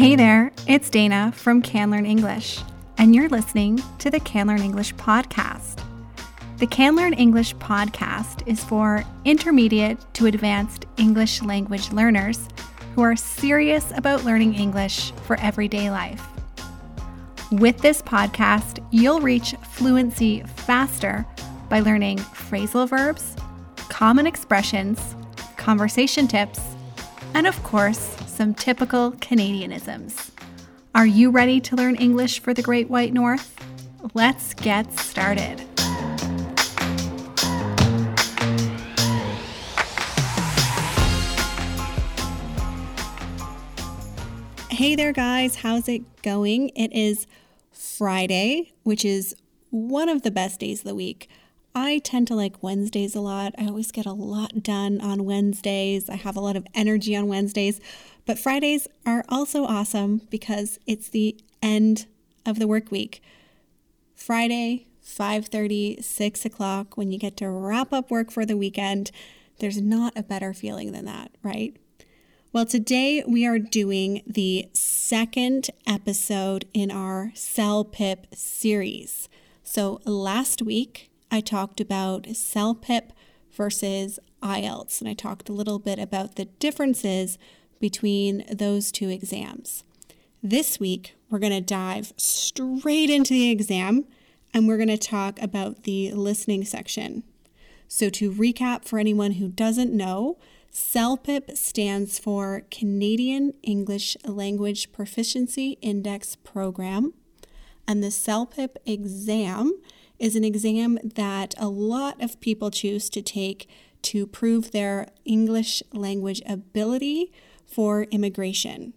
Hey there, it's Dana from Can Learn English, and you're listening to the Can Learn English podcast. The Can Learn English podcast is for intermediate to advanced English language learners who are serious about learning English for everyday life. With this podcast, you'll reach fluency faster by learning phrasal verbs, common expressions, conversation tips, and of course, some typical Canadianisms. Are you ready to learn English for the Great White North? Let's get started. Hey there, guys. How's it going? It is Friday, which is one of the best days of the week. I tend to like Wednesdays a lot. I always get a lot done on Wednesdays. I have a lot of energy on Wednesdays. But Fridays are also awesome because it's the end of the work week. Friday, 5:30, 6 o'clock, when you get to wrap up work for the weekend, there's not a better feeling than that, right? Well, today we are doing the second episode in our CELPIP series. So last week I talked about CELPIP versus IELTS, and I talked a little bit about the differences between those two exams. This week, we're going to dive straight into the exam and we're going to talk about the listening section. So, to recap for anyone who doesn't know, CELPIP stands for Canadian English Language Proficiency Index Program. And the CELPIP exam is an exam that a lot of people choose to take to prove their English language ability for immigration.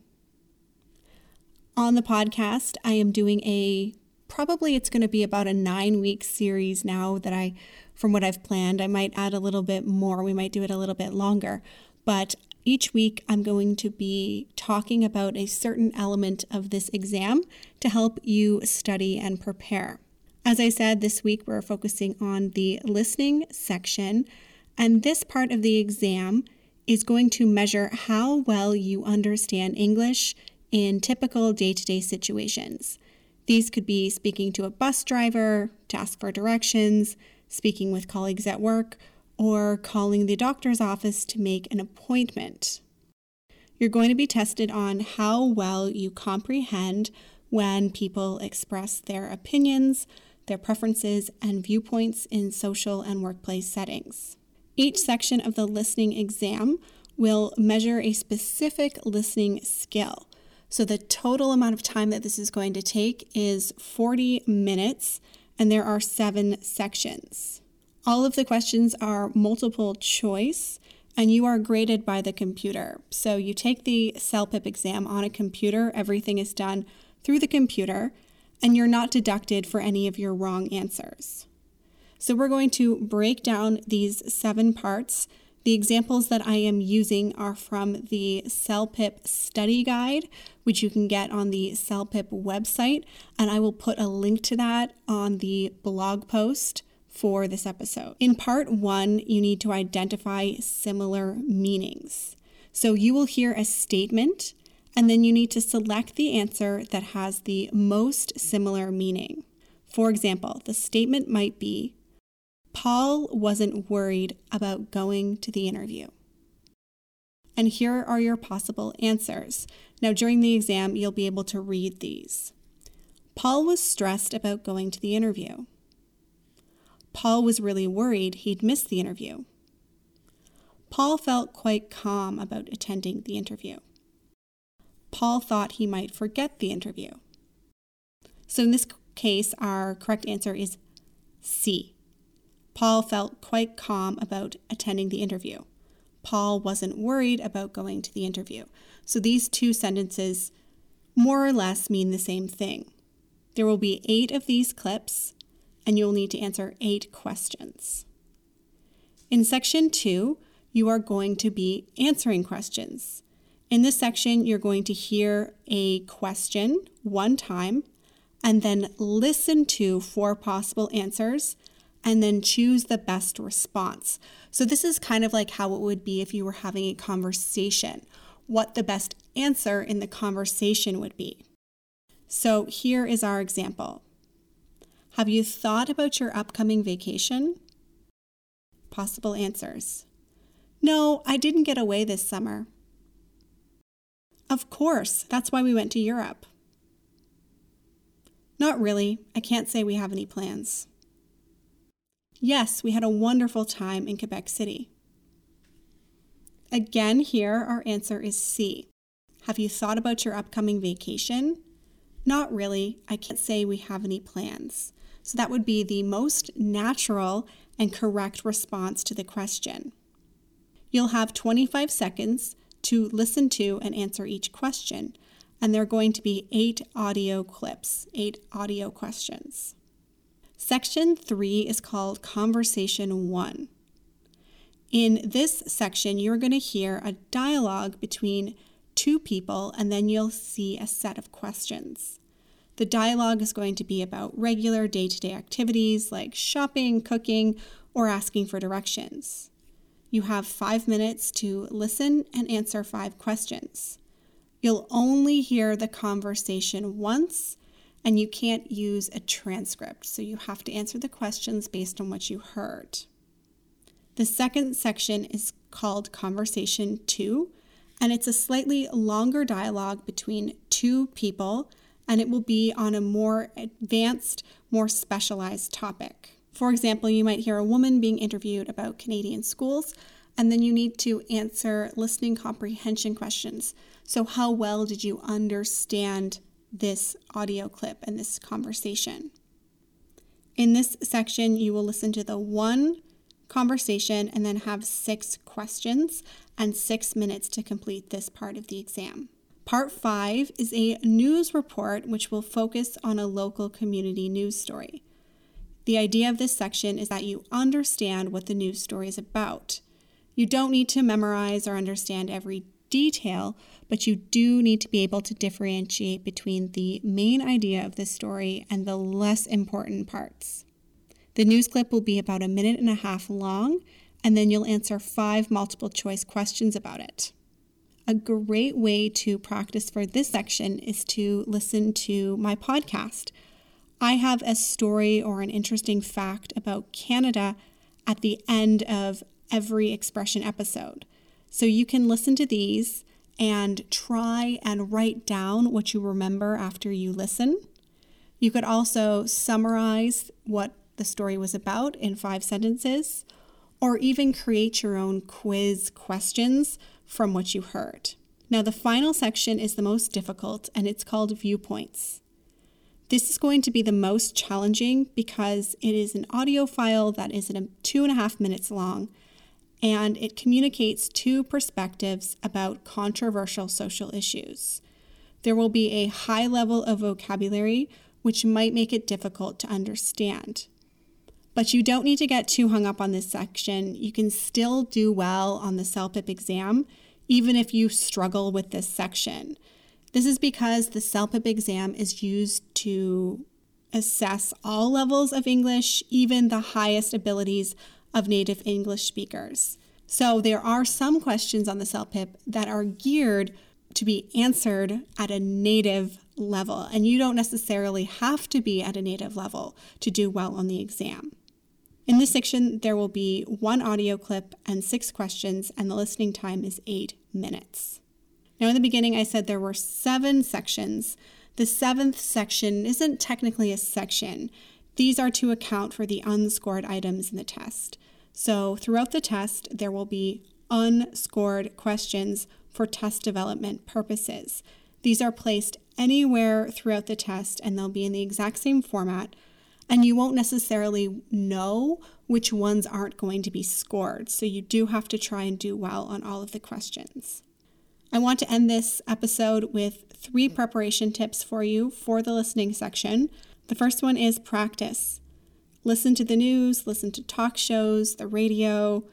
On the podcast, I am doing a probably it's going to be about a nine week series now that I, from what I've planned, I might add a little bit more. We might do it a little bit longer. But each week, I'm going to be talking about a certain element of this exam to help you study and prepare. As I said, this week we're focusing on the listening section, and this part of the exam is going to measure how well you understand English in typical day to day situations. These could be speaking to a bus driver to ask for directions, speaking with colleagues at work, or calling the doctor's office to make an appointment. You're going to be tested on how well you comprehend when people express their opinions, their preferences, and viewpoints in social and workplace settings. Each section of the listening exam will measure a specific listening skill. So, the total amount of time that this is going to take is 40 minutes, and there are seven sections. All of the questions are multiple choice, and you are graded by the computer. So, you take the CELPIP exam on a computer, everything is done through the computer, and you're not deducted for any of your wrong answers. So we're going to break down these seven parts. The examples that I am using are from the CELPIP study guide, which you can get on the CELPIP website, and I will put a link to that on the blog post for this episode. In part one, you need to identify similar meanings. So you will hear a statement, and then you need to select the answer that has the most similar meaning. For example, the statement might be Paul wasn't worried about going to the interview. And here are your possible answers. Now, during the exam, you'll be able to read these. Paul was stressed about going to the interview. Paul was really worried he'd miss the interview. Paul felt quite calm about attending the interview. Paul thought he might forget the interview. So, in this case, our correct answer is C. Paul felt quite calm about attending the interview. Paul wasn't worried about going to the interview. So these two sentences more or less mean the same thing. There will be eight of these clips, and you'll need to answer eight questions. In section two, you are going to be answering questions. In this section, you're going to hear a question one time and then listen to four possible answers and then choose the best response. So, this is kind of like how it would be if you were having a conversation what the best answer in the conversation would be. So here is our example Have you thought about your upcoming vacation? Possible answers No, I didn't get away this summer. Of course, that's why we went to Europe. Not really. I can't say we have any plans. Yes, we had a wonderful time in Quebec City. Again, here our answer is C. Have you thought about your upcoming vacation? Not really. I can't say we have any plans. So that would be the most natural and correct response to the question. You'll have 25 seconds to listen to and answer each question, and there are going to be eight audio clips, eight audio questions. Section three is called Conversation One. In this section, you're going to hear a dialogue between two people, and then you'll see a set of questions. The dialogue is going to be about regular day to day activities like shopping, cooking, or asking for directions. You have five minutes to listen and answer five questions. You'll only hear the conversation once, and you can't use a transcript, so you have to answer the questions based on what you heard. The second section is called Conversation 2, and it's a slightly longer dialogue between two people, and it will be on a more advanced, more specialized topic. For example, you might hear a woman being interviewed about Canadian schools, and then you need to answer listening comprehension questions. So, how well did you understand this audio clip and this conversation? In this section, you will listen to the one conversation, and then have six questions and six minutes to complete this part of the exam. Part five is a news report which will focus on a local community news story. The idea of this section is that you understand what the news story is about. You don't need to memorize or understand every detail, but you do need to be able to differentiate between the main idea of the story and the less important parts. The news clip will be about a minute and a half long, and then you'll answer five multiple choice questions about it. A great way to practice for this section is to listen to my podcast. I have a story or an interesting fact about Canada at the end of every expression episode. So you can listen to these and try and write down what you remember after you listen. You could also summarize what the story was about in five sentences, or even create your own quiz questions from what you heard. Now, the final section is the most difficult and it's called viewpoints. This is going to be the most challenging because it is an audio file that is two and a half minutes long and it communicates two perspectives about controversial social issues. There will be a high level of vocabulary, which might make it difficult to understand. But you don't need to get too hung up on this section. You can still do well on the CELPIP exam, even if you struggle with this section. This is because the CELPIP exam is used to assess all levels of English, even the highest abilities of native English speakers. So there are some questions on the CELPIP that are geared to be answered at a native level, and you don't necessarily have to be at a native level to do well on the exam. In this section, there will be one audio clip and six questions, and the listening time is eight minutes. Now, in the beginning, I said there were seven sections. The seventh section isn't technically a section, these are to account for the unscored items in the test. So, throughout the test, there will be unscored questions for test development purposes. These are placed anywhere throughout the test and they'll be in the exact same format and you won't necessarily know which ones aren't going to be scored. So you do have to try and do well on all of the questions. I want to end this episode with three preparation tips for you for the listening section. The first one is practice. Listen to the news, listen to talk shows, the radio,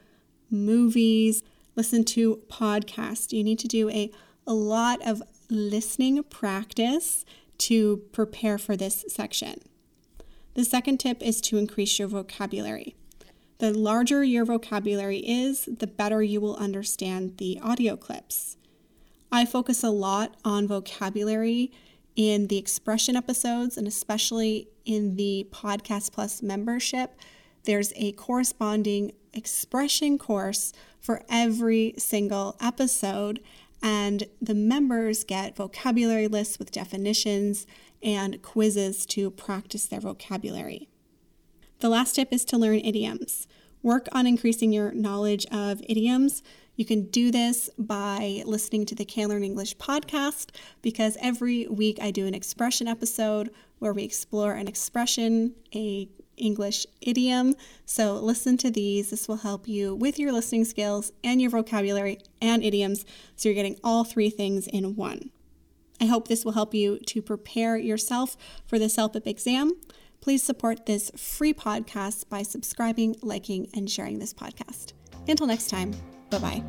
movies, listen to podcasts. You need to do a, a lot of listening practice to prepare for this section. The second tip is to increase your vocabulary. The larger your vocabulary is, the better you will understand the audio clips. I focus a lot on vocabulary in the expression episodes and especially in the Podcast Plus membership. There's a corresponding expression course for every single episode, and the members get vocabulary lists with definitions and quizzes to practice their vocabulary. The last tip is to learn idioms. Work on increasing your knowledge of idioms. You can do this by listening to the Can Learn English podcast because every week I do an expression episode where we explore an expression, a English idiom. So listen to these. This will help you with your listening skills and your vocabulary and idioms. So you're getting all three things in one. I hope this will help you to prepare yourself for the CELPIP exam. Please support this free podcast by subscribing, liking, and sharing this podcast. Until next time, Bye bye.